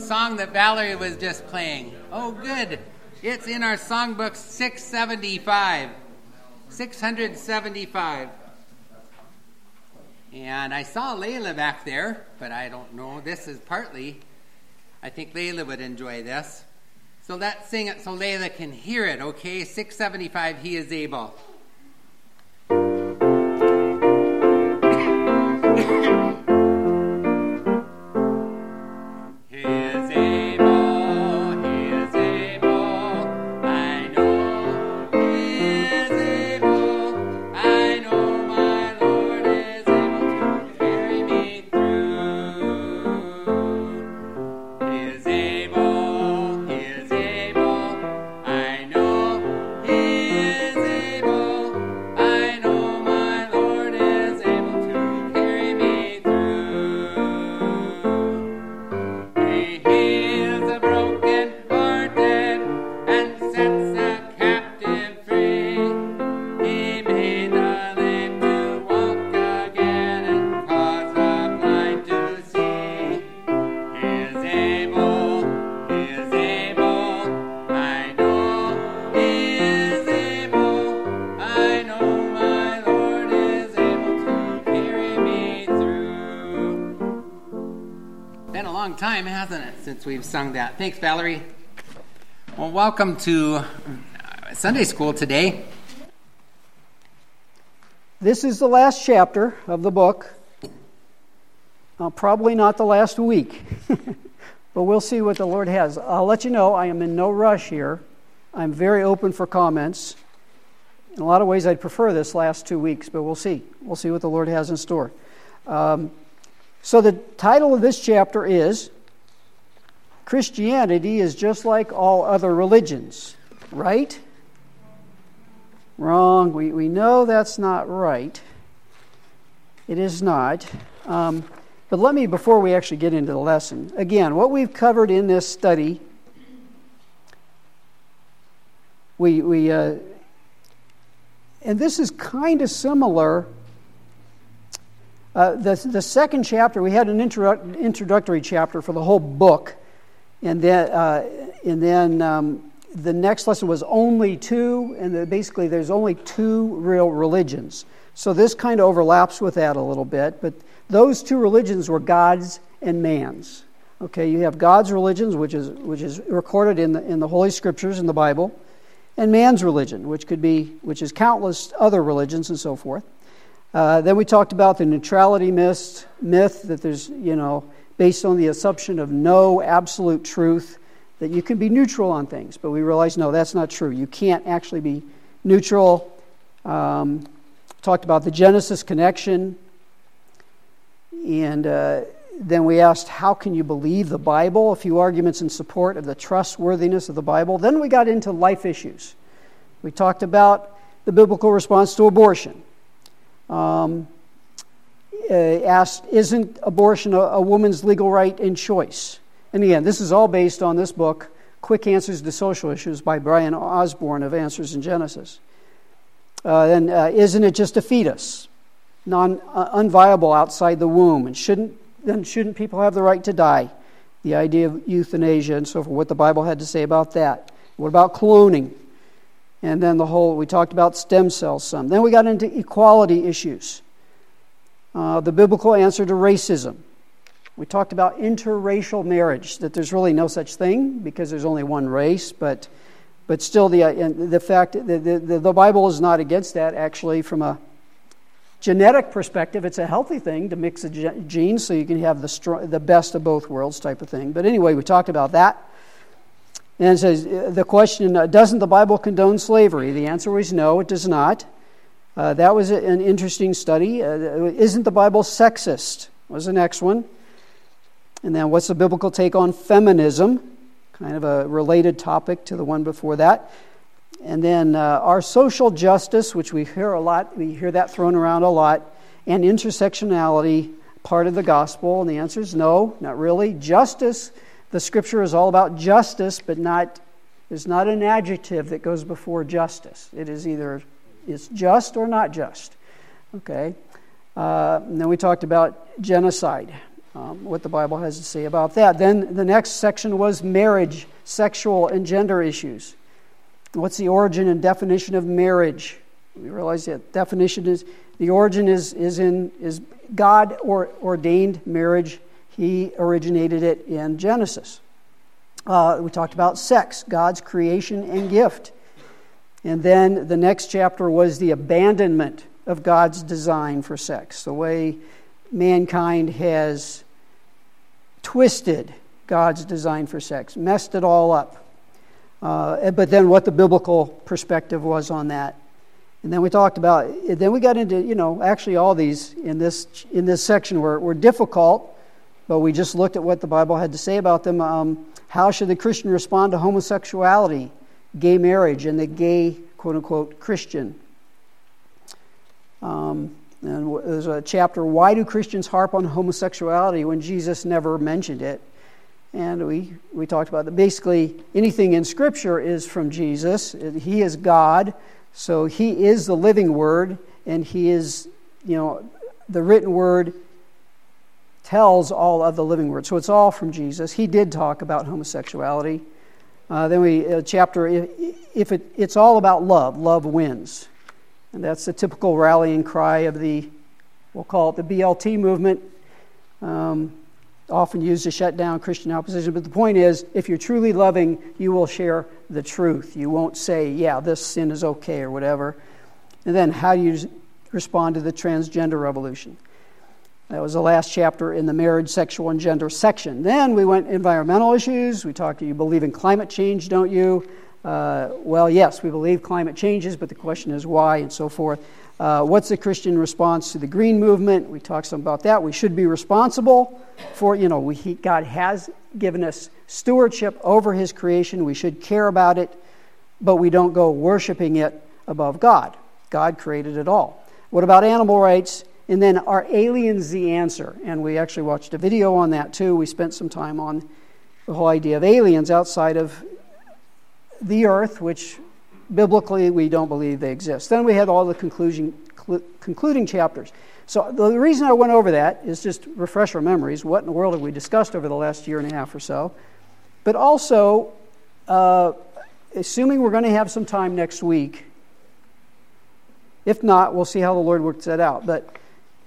song that Valerie was just playing? Oh, good. It's in our songbook 675. 675. And I saw Layla back there, but I don't know. This is partly. I think Layla would enjoy this. So let's sing it so Layla can hear it, okay? 675, He is able. Since we've sung that. Thanks, Valerie. Well, welcome to Sunday School today. This is the last chapter of the book. Uh, probably not the last week, but we'll see what the Lord has. I'll let you know I am in no rush here. I'm very open for comments. In a lot of ways, I'd prefer this last two weeks, but we'll see. We'll see what the Lord has in store. Um, so, the title of this chapter is Christianity is just like all other religions, right? Wrong. We, we know that's not right. It is not. Um, but let me, before we actually get into the lesson, again, what we've covered in this study, we, we uh, and this is kind of similar. Uh, the, the second chapter, we had an intro, introductory chapter for the whole book and then, uh, and then um, the next lesson was only two, and the, basically there's only two real religions. So this kind of overlaps with that a little bit, but those two religions were God's and man's. Okay, you have God's religions, which is, which is recorded in the, in the Holy Scriptures in the Bible, and man's religion, which could be, which is countless other religions and so forth. Uh, then we talked about the neutrality myth, myth that there's, you know, based on the assumption of no absolute truth, that you can be neutral on things. But we realize, no, that's not true. You can't actually be neutral. Um, talked about the Genesis connection. And uh, then we asked, how can you believe the Bible? A few arguments in support of the trustworthiness of the Bible. Then we got into life issues. We talked about the biblical response to abortion. Um, asked, Isn't abortion a, a, woman's legal right and choice? And again, this is all based on this book, Quick Answers to Social Issues by Brian Osborne of Answers in Genesis. Uh, uh, isn't it just a fetus, non, uh, unviable outside the womb? And shouldn't, then shouldn't people have the right to die? The idea of euthanasia and so forth, what the Bible had to say about that. What about cloning? And then the whole, we talked about stem cells some. Then we got into equality issues uh, the biblical answer to racism. We talked about interracial marriage, that there's really no such thing because there's only one race, but, but still, the, uh, the fact that the, the, the Bible is not against that, actually, from a genetic perspective, it's a healthy thing to mix the genes so you can have the, str- the best of both worlds type of thing. But anyway, we talked about that. And it says uh, the question uh, doesn't the Bible condone slavery? The answer was no, it does not. Uh, that was an interesting study. Uh, isn't the Bible sexist? Was the next one. And then, what's the biblical take on feminism? Kind of a related topic to the one before that. And then, uh, our social justice, which we hear a lot, we hear that thrown around a lot, and intersectionality, part of the gospel. And the answer is no, not really. Justice, the scripture is all about justice, but not is not an adjective that goes before justice. It is either is just or not just. Okay. Uh, then we talked about genocide. um, what the Bible has to say about that. Then the next section was marriage, sexual and gender issues. What's the origin and definition of marriage? We realize that definition is the origin is, is in is God or, ordained marriage. He originated it in Genesis. Uh, we talked about sex, God's creation and gift. And then the next chapter was the abandonment of God's design for sex, the way mankind has twisted God's design for sex, messed it all up. Uh, but then what the biblical perspective was on that. And then we talked about, then we got into, you know, actually all these in this, in this section were, were difficult, but we just looked at what the Bible had to say about them. Um, how should the Christian respond to homosexuality, gay marriage, and the gay, quote unquote, Christian? Um, and there's a chapter, Why Do Christians Harp on Homosexuality when Jesus never mentioned it? And we, we talked about that. Basically, anything in Scripture is from Jesus. He is God, so He is the living Word, and He is, you know, the written Word tells all of the living Word. So it's all from Jesus. He did talk about homosexuality. Uh, then we, a chapter, if, if it, it's all about love, love wins. And that's the typical rallying cry of the, we'll call it the BLT movement, um, often used to shut down Christian opposition. But the point is, if you're truly loving, you will share the truth. You won't say, yeah, this sin is okay or whatever. And then, how do you respond to the transgender revolution? That was the last chapter in the marriage, sexual, and gender section. Then we went environmental issues. We talked you believe in climate change, don't you? Uh, well, yes, we believe climate changes, but the question is why and so forth. Uh, what's the Christian response to the green movement? We talked some about that. We should be responsible for, you know, we, he, God has given us stewardship over His creation. We should care about it, but we don't go worshiping it above God. God created it all. What about animal rights? And then are aliens the answer? And we actually watched a video on that too. We spent some time on the whole idea of aliens outside of the earth, which biblically we don't believe they exist. Then we had all the conclusion, cl- concluding chapters. So the reason I went over that is just refresh our memories. What in the world have we discussed over the last year and a half or so? But also, uh, assuming we're going to have some time next week, if not, we'll see how the Lord works that out. But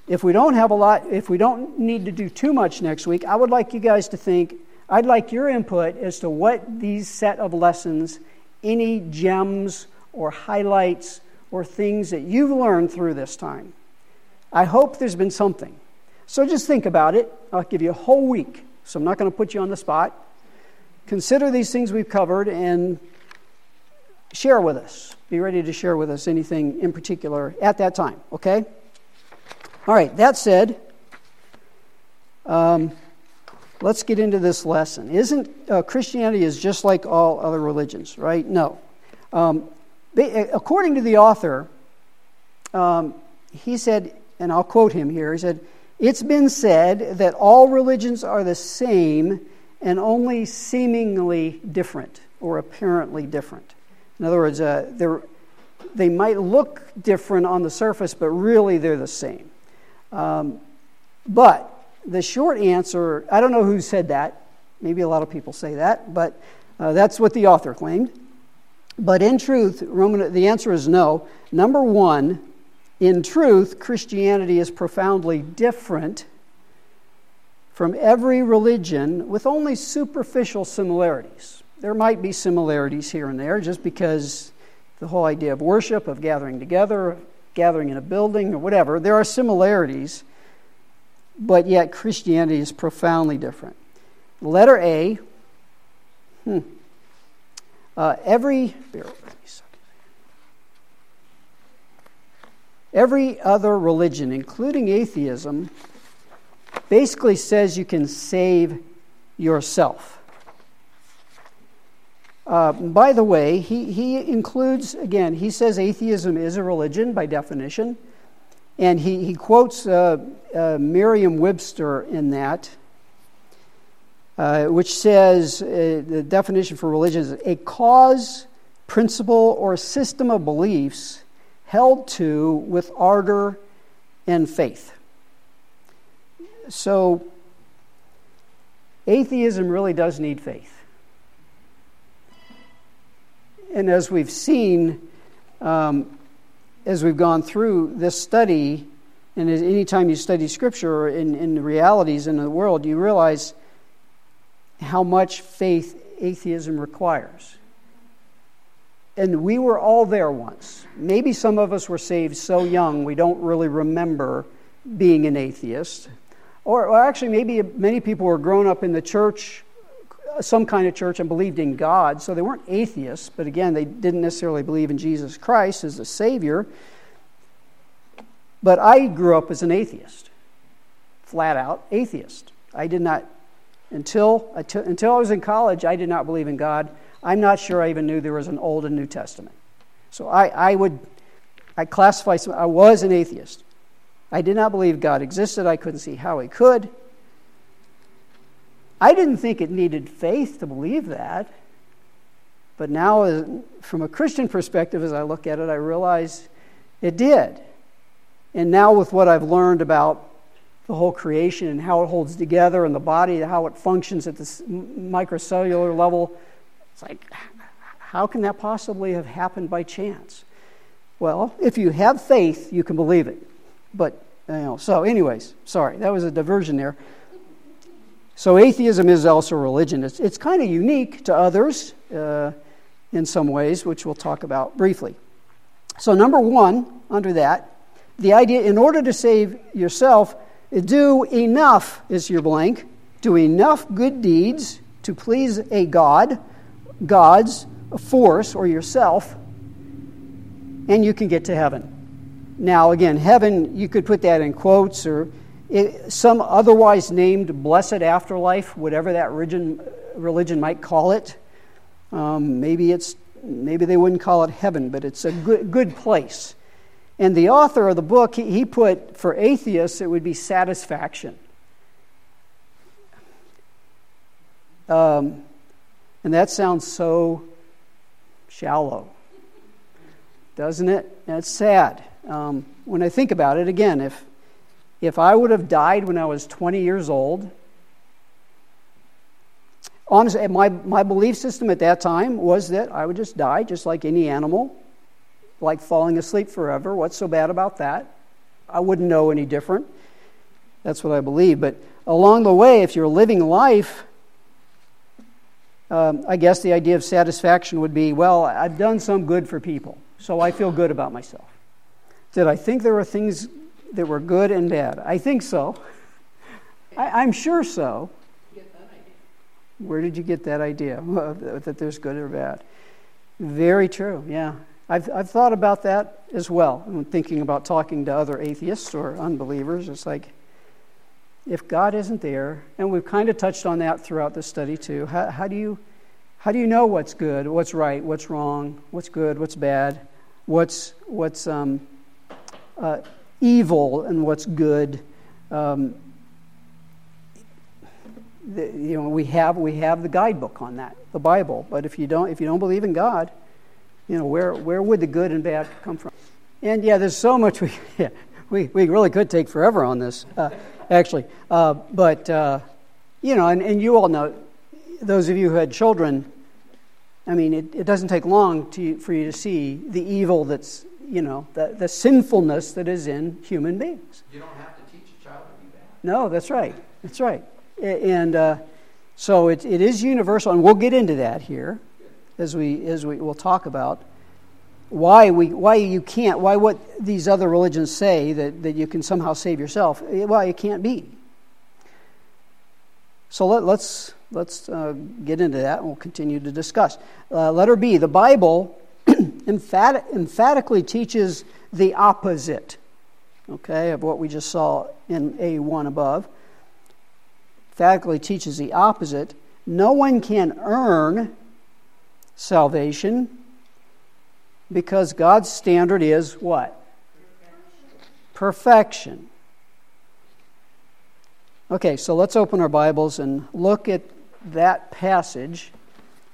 if we don't have a lot, if we don't need to do too much next week, I would like you guys to think I'd like your input as to what these set of lessons, any gems or highlights or things that you've learned through this time. I hope there's been something. So just think about it. I'll give you a whole week, so I'm not going to put you on the spot. Consider these things we've covered and share with us. Be ready to share with us anything in particular at that time, okay? All right, that said, um, let's get into this lesson. Isn't uh, Christianity is just like all other religions, right? No. Um, they, according to the author, um, he said, and I'll quote him here. He said, "It's been said that all religions are the same and only seemingly different or apparently different. In other words, uh, they might look different on the surface, but really they're the same. Um, but the short answer I don't know who said that. Maybe a lot of people say that, but uh, that's what the author claimed. But in truth, Roman, the answer is no. Number one, in truth, Christianity is profoundly different from every religion with only superficial similarities. There might be similarities here and there just because the whole idea of worship, of gathering together, gathering in a building, or whatever, there are similarities but yet Christianity is profoundly different. Letter A, hmm, uh, every, every other religion, including atheism, basically says you can save yourself. Uh, by the way, he, he includes, again, he says atheism is a religion by definition. And he, he quotes uh, uh, Merriam Webster in that, uh, which says uh, the definition for religion is a cause, principle, or system of beliefs held to with ardor and faith. So, atheism really does need faith. And as we've seen, um, as we've gone through this study, and anytime you study Scripture or in, in the realities in the world, you realize how much faith atheism requires. And we were all there once. Maybe some of us were saved so young we don't really remember being an atheist. Or, or actually, maybe many people were grown up in the church, some kind of church, and believed in God. So they weren't atheists, but again, they didn't necessarily believe in Jesus Christ as the Savior. But I grew up as an atheist, flat out atheist. I did not, until, until I was in college, I did not believe in God. I'm not sure I even knew there was an Old and New Testament. So I, I would, I classify, I was an atheist. I did not believe God existed. I couldn't see how He could. I didn't think it needed faith to believe that. But now, from a Christian perspective, as I look at it, I realize it did. And now, with what I've learned about the whole creation and how it holds together and the body, how it functions at this microcellular level, it's like, how can that possibly have happened by chance? Well, if you have faith, you can believe it. But, you know, so, anyways, sorry, that was a diversion there. So, atheism is also religion. It's, it's kind of unique to others uh, in some ways, which we'll talk about briefly. So, number one, under that, the idea in order to save yourself, do enough is your blank, do enough good deeds to please a God, God's force, or yourself, and you can get to heaven. Now, again, heaven, you could put that in quotes or it, some otherwise named blessed afterlife, whatever that religion, religion might call it. Um, maybe, it's, maybe they wouldn't call it heaven, but it's a good, good place. And the author of the book, he, he put for atheists, it would be satisfaction. Um, and that sounds so shallow, doesn't it? That's sad. Um, when I think about it, again, if, if I would have died when I was 20 years old, honestly, my, my belief system at that time was that I would just die just like any animal, like falling asleep forever. What's so bad about that? I wouldn't know any different. That's what I believe. But along the way, if you're living life, um, I guess the idea of satisfaction would be well, I've done some good for people, so I feel good about myself. Did I think there were things that were good and bad? I think so. I, am sure so. Where did you get that idea that there's good or bad? Very true, yeah. I've, I've thought about that as well. I'm thinking about talking to other atheists or unbelievers. It's like, if God isn't there, and we've kind of touched on that throughout the study too, how, how, do, you, how do you know what's good, what's right, what's wrong, what's good, what's bad, what's, what's um, uh, evil and what's good. Um, the, you know, we have we have the guidebook on that, the Bible. But if you don't if you don't believe in God, you know where where would the good and bad come from? And yeah, there's so much we yeah, we we really could take forever on this, uh, actually. Uh, but uh, you know, and, and you all know, those of you who had children. I mean, it, it doesn't take long to, for you to see the evil that's you know, the, the sinfulness that is in human beings. You don't have to teach a child to be that. No, that's right. That's right. And uh, so it, it is universal, and we'll get into that here as we as we will talk about why we why you can't why what these other religions say that, that you can somehow save yourself why it can't be. So let, let's let's uh, get into that, and we'll continue to discuss. Uh, letter B: the Bible emphatic, emphatically teaches the opposite, okay, of what we just saw in A1 above. Emphatically teaches the opposite. No one can earn salvation because God's standard is what? Perfection. Okay, so let's open our Bibles and look at that passage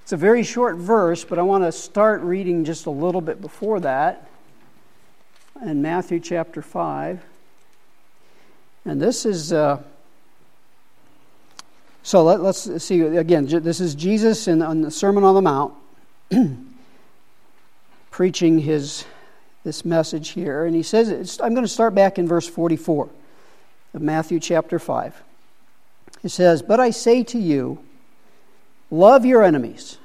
it's a very short verse, but I want to start reading just a little bit before that in Matthew chapter 5. And this is uh, So let, us see again. This is Jesus in, on the Sermon on the Mount, preaching his this message here, and he says, "I'm going to start back in verse 44 of Matthew chapter 5." He says, "But I say to you, love your enemies,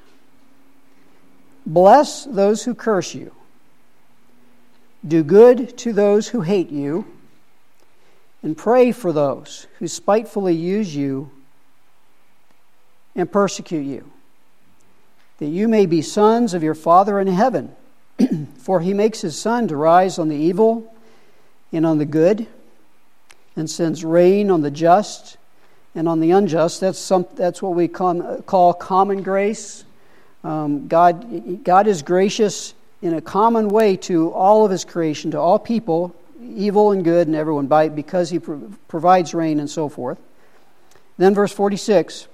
bless those who curse you, do good to those who hate you." and pray for those who spitefully use you and persecute you, that you may be sons of your Father in heaven. For he makes his sun to rise on the evil and on the good, and sends rain on the just and on the unjust. That's, some, that's what we call, call common grace. Um, God, God is gracious in a common way to all of his creation, to all people, evil and good and everyone by because he pro- provides rain and so forth. Then verse 46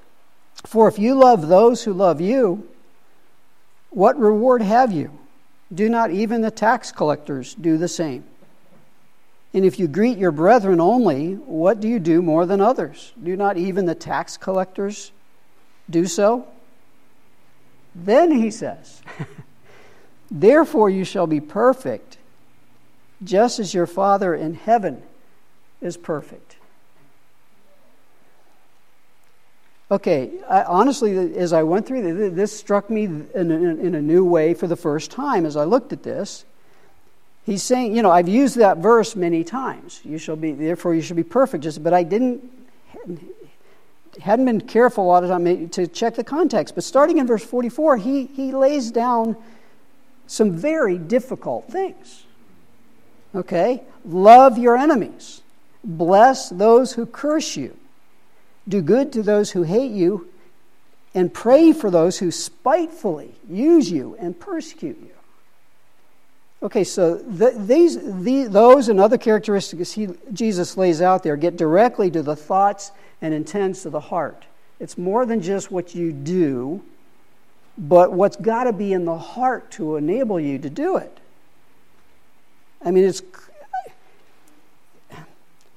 For if you love those who love you, what reward have you? Do not even the tax collectors do the same? And if you greet your brethren only, what do you do more than others? Do not even the tax collectors do so? Then he says, Therefore you shall be perfect just as your Father in heaven is perfect. Okay, I, honestly, as I went through this, struck me in in a new way for the first time as I looked at this. He's saying, you know, I've used that verse many times. You shall be, therefore, you should be perfect. Just, but I didn't, hadn't been careful a lot of time to check the context. But starting in verse 44, he, he lays down some very difficult things. Okay? Love your enemies. Bless those who curse you. Do good to those who hate you. And pray for those who spitefully use you and persecute you. Okay, so the, these, the, those and other characteristics he, Jesus lays out there get directly to the thoughts and intents of the heart. It's more than just what you do, but what's got to be in the heart to enable you to do it. I mean, it's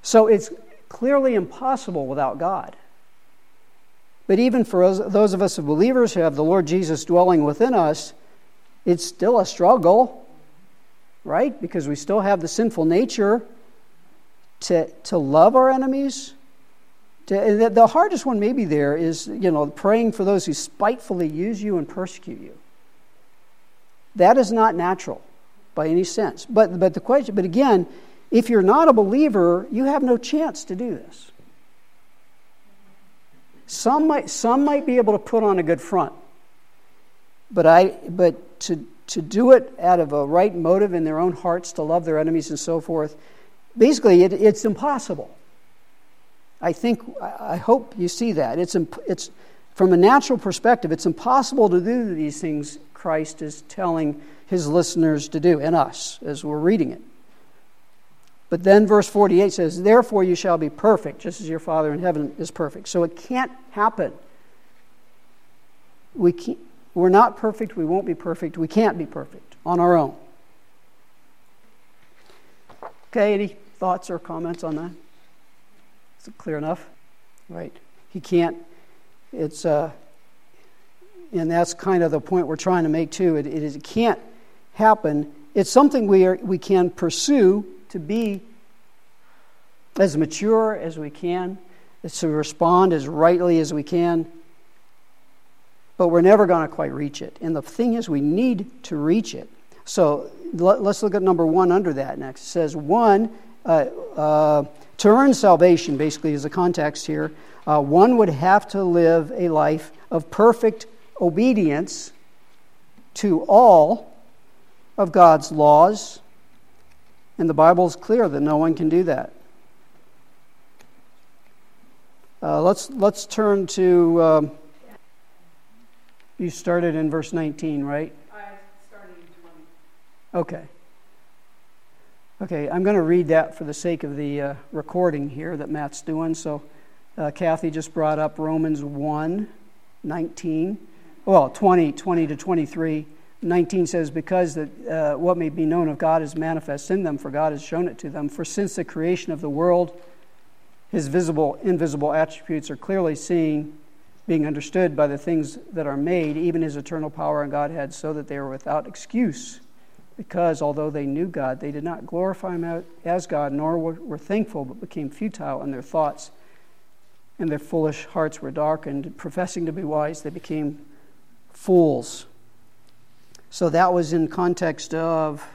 so it's clearly impossible without God. But even for those of us who believers who have the Lord Jesus dwelling within us, it's still a struggle, right? Because we still have the sinful nature to, to love our enemies. To, the hardest one, maybe, there is, you know, praying for those who spitefully use you and persecute you. That is not natural by any sense. But, but the question, but again, if you're not a believer, you have no chance to do this. Some might, some might be able to put on a good front, but, I, but to, to do it out of a right motive in their own hearts to love their enemies and so forth, basically, it, it's impossible. I think, I hope you see that. It's, it's, from a natural perspective, it's impossible to do these things Christ is telling his listeners to do, and us as we're reading it. But then verse 48 says, Therefore you shall be perfect, just as your Father in heaven is perfect. So it can't happen. We can't, we're not perfect. We won't be perfect. We can't be perfect on our own. Okay, any thoughts or comments on that? Is it clear enough? Right. He can't. It's, uh, and that's kind of the point we're trying to make too. It, it, is, it can't happen. It's something we, are, we can pursue to be as mature as we can, to respond as rightly as we can, but we're never going to quite reach it. And the thing is, we need to reach it. So let, us look at number one under that next. It says, one, uh, uh, to earn salvation, basically, is the context here, uh, one would have to live a life of perfect obedience to all of God's laws. And the Bible is clear that no one can do that. Uh, let's, let's turn to. Um, you started in verse 19, right? I started in 20. Okay. Okay, I'm going to read that for the sake of the uh, recording here that Matt's doing. So, uh, Kathy just brought up Romans 1 19. Well, 20, 20 to 23. 19 says, Because that, uh, what may be known of God is manifest in them, for God has shown it to them. For since the creation of the world, his visible, invisible attributes are clearly seen, being understood by the things that are made, even his eternal power and Godhead, so that they were without excuse. Because although they knew God, they did not glorify him as God, nor were thankful, but became futile in their thoughts, and their foolish hearts were darkened. Professing to be wise, they became fools. So that was in context of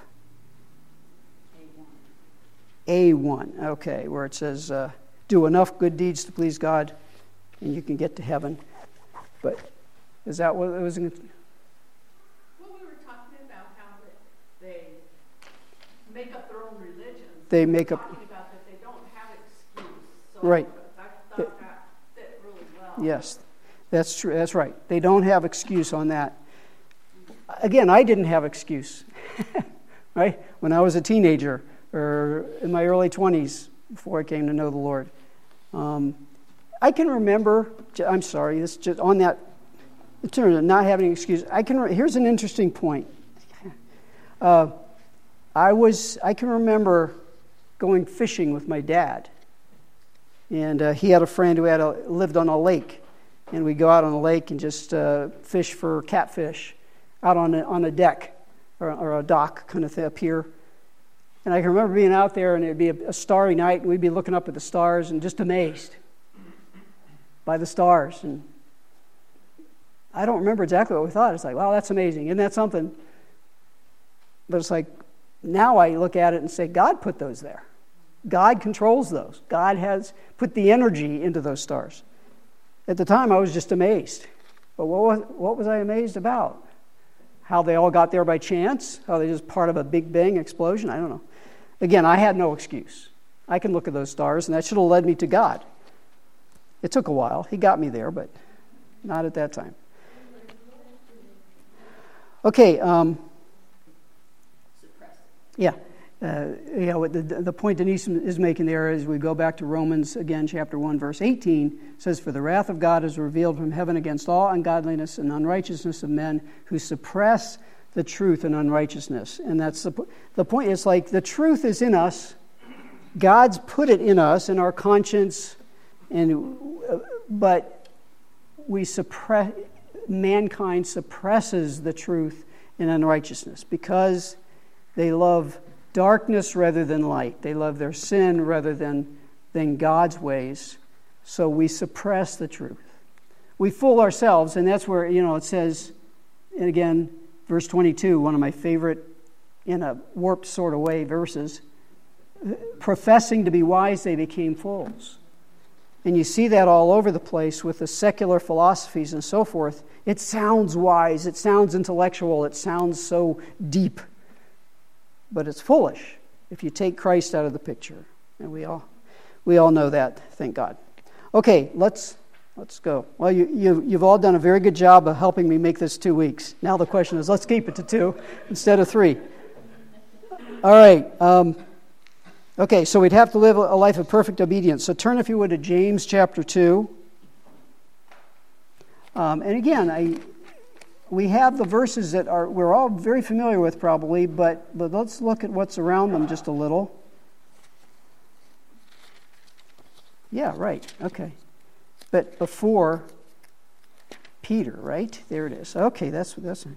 A1, okay, where it says, uh, do enough good deeds to please God and you can get to heaven. But is that what it was? Well, we were talking about how they make up their own religion. They make up. Talking about that they don't have excuse. So right. I thought that fit really well. Yes, that's true. That's right. They don't have excuse on that. Again, I didn't have excuse. right? When I was a teenager or in my early 20s before I came to know the Lord. Um, I can remember, I'm sorry, this just on that, in terms of not having an excuse, I can, here's an interesting point. Uh, I was, I can remember going fishing with my dad. And uh, he had a friend who had a, lived on a lake. And we'd go out on the lake and just uh, fish for catfish out on a, on a deck or, or a dock kind of up here. And I can remember being out there and it'd be a, a starry night and we'd be looking up at the stars and just amazed by the stars. And I don't remember exactly what we thought. It's like, wow, that's amazing. Isn't that something? But it's like, now I look at it and say, God put those there. God controls those. God has put the energy into those stars. At the time, I was just amazed. But what was, what was I amazed about? How they all got there by chance? How they just part of a big bang explosion? I don't know. Again, I had no excuse. I can look at those stars, and that should have led me to God. It took a while. He got me there, but not at that time. Okay. Um, yeah. Uh, the, the point Denise is making there is we go back to Romans again, chapter 1, verse 18 says, For the wrath of God is revealed from heaven against all ungodliness and unrighteousness of men who suppress the truth and unrighteousness. And that's the, the point. It's like the truth is in us, God's put it in us, in our conscience, and uh, but we suppress mankind suppresses the truth in unrighteousness because they love darkness rather than light. They love their sin rather than, than God's ways. So we suppress the truth. We fool ourselves, and that's where, you know, it says, and again, verse 22, one of my favorite, in a warped sort of way, verses. Professing to be wise, they became fools. And you see that all over the place with the secular philosophies and so forth. It sounds wise, it sounds intellectual, it sounds so deep. But it's foolish if you take Christ out of the picture. And we all, we all know that, thank God. Okay, let's, let's go. Well, you, you, you've all done a very good job of helping me make this two weeks. Now the question is let's keep it to two instead of three. All right. Um, Okay, so we'd have to live a life of perfect obedience. So turn, if you would, to James chapter 2. Um, and again, I, we have the verses that are we're all very familiar with probably, but, but let's look at what's around them just a little. Yeah, right. Okay. But before Peter, right? There it is. Okay, that's that's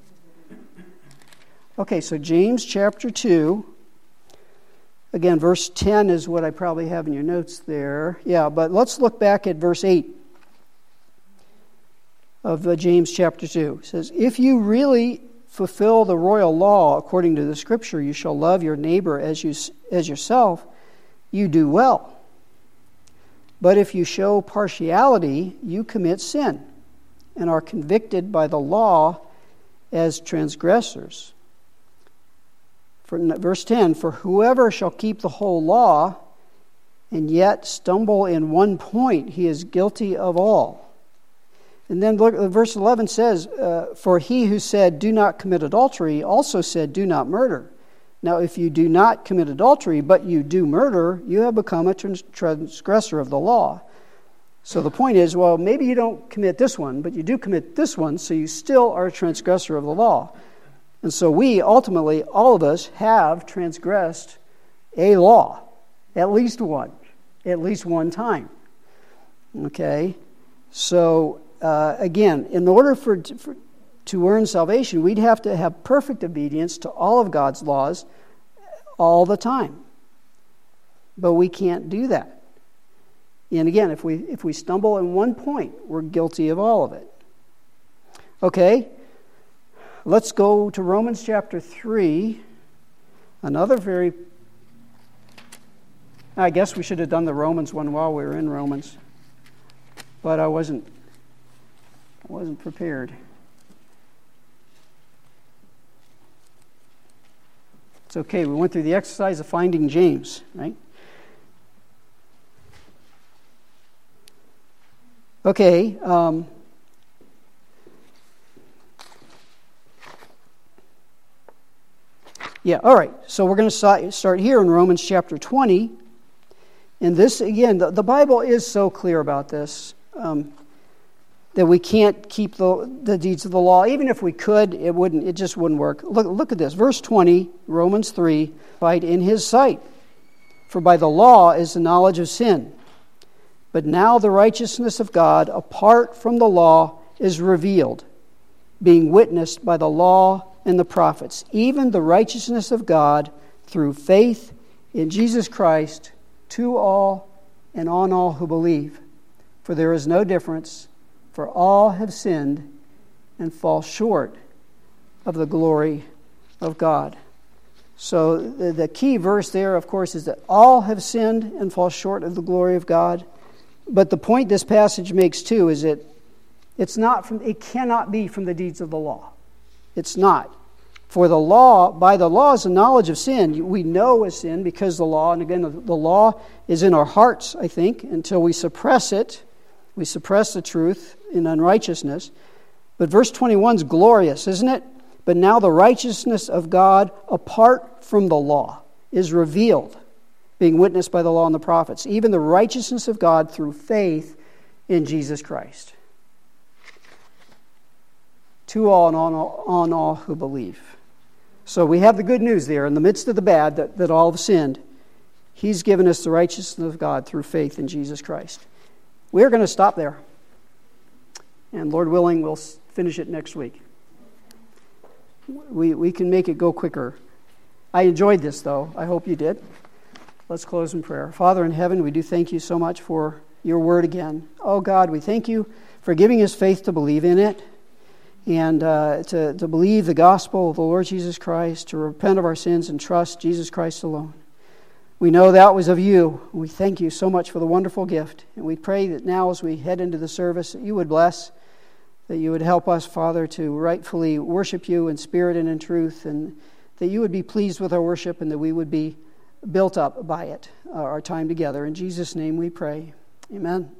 Okay, so James chapter 2 Again, verse 10 is what I probably have in your notes there. Yeah, but let's look back at verse 8 of uh, James chapter 2. It says, If you really fulfill the royal law according to the scripture, you shall love your neighbor as, you, as yourself, you do well. But if you show partiality, you commit sin and are convicted by the law as transgressors. For, verse 10 For whoever shall keep the whole law and yet stumble in one point, he is guilty of all. And then look, verse 11 says, uh, For he who said, Do not commit adultery, also said, Do not murder. Now, if you do not commit adultery, but you do murder, you have become a transgressor of the law. So the point is, well, maybe you don't commit this one, but you do commit this one, so you still are a transgressor of the law. And so we ultimately, all of us, have transgressed a law, at least one, at least one time. Okay? So uh, again, in order for, for, to earn salvation, we'd have to have perfect obedience to all of God's laws all the time. But we can't do that. And again, if we, if we stumble in one point, we're guilty of all of it. Okay, let's go to Romans chapter 3. Another very. I guess we should have done the Romans one while we were in Romans, but I wasn't. I wasn't prepared. It's okay. We went through the exercise of finding James, right? Okay. Um, Yeah, all right. So we're going to start here in Romans chapter 20. And this, again, the, the Bible is so clear about this um, that we can't keep the, the deeds of the law. Even if we could, it wouldn't. It just wouldn't work. Look, look at this. Verse 20, Romans 3, fight in his sight. For by the law is the knowledge of sin. But now the righteousness of God, apart from the law, is revealed, being witnessed by the law and the prophets, even the righteousness of God through faith in Jesus Christ to all and on all who believe. For there is no difference, for all have sinned and fall short of the glory of God. So the, key verse there, of course, is that all have sinned and fall short of the glory of God. But the point this passage makes too is that it's not from it cannot be from the deeds of the law. It's not. For the law, by the law is the knowledge of sin. We know a sin because the law, and again, the law is in our hearts, I think, until we suppress it. We suppress the truth in unrighteousness. But verse 21 is glorious, isn't it? But now the righteousness of God apart from the law is revealed, being witnessed by the law and the prophets, even the righteousness of God through faith in Jesus Christ to all and on all, on all who believe. So we have the good news there in the midst of the bad that, that all have sinned. He's given us the righteousness of God through faith in Jesus Christ. We're going to stop there. And Lord willing, we'll finish it next week. We, we can make it go quicker. I enjoyed this, though. I hope you did. Let's close in prayer. Father in heaven, we do thank you so much for your word again. Oh God, we thank you for giving us faith to believe in it and uh, to, to believe the gospel of the Lord Jesus Christ, to repent of our sins and trust Jesus Christ alone. We know that was of you. We thank you so much for the wonderful gift. And we pray that now, as we head into the service, that you would bless, that you would help us, Father, to rightfully worship you in spirit and in truth, and that you would be pleased with our worship and that we would be built up by it, uh, our time together. In Jesus' name we pray. Amen.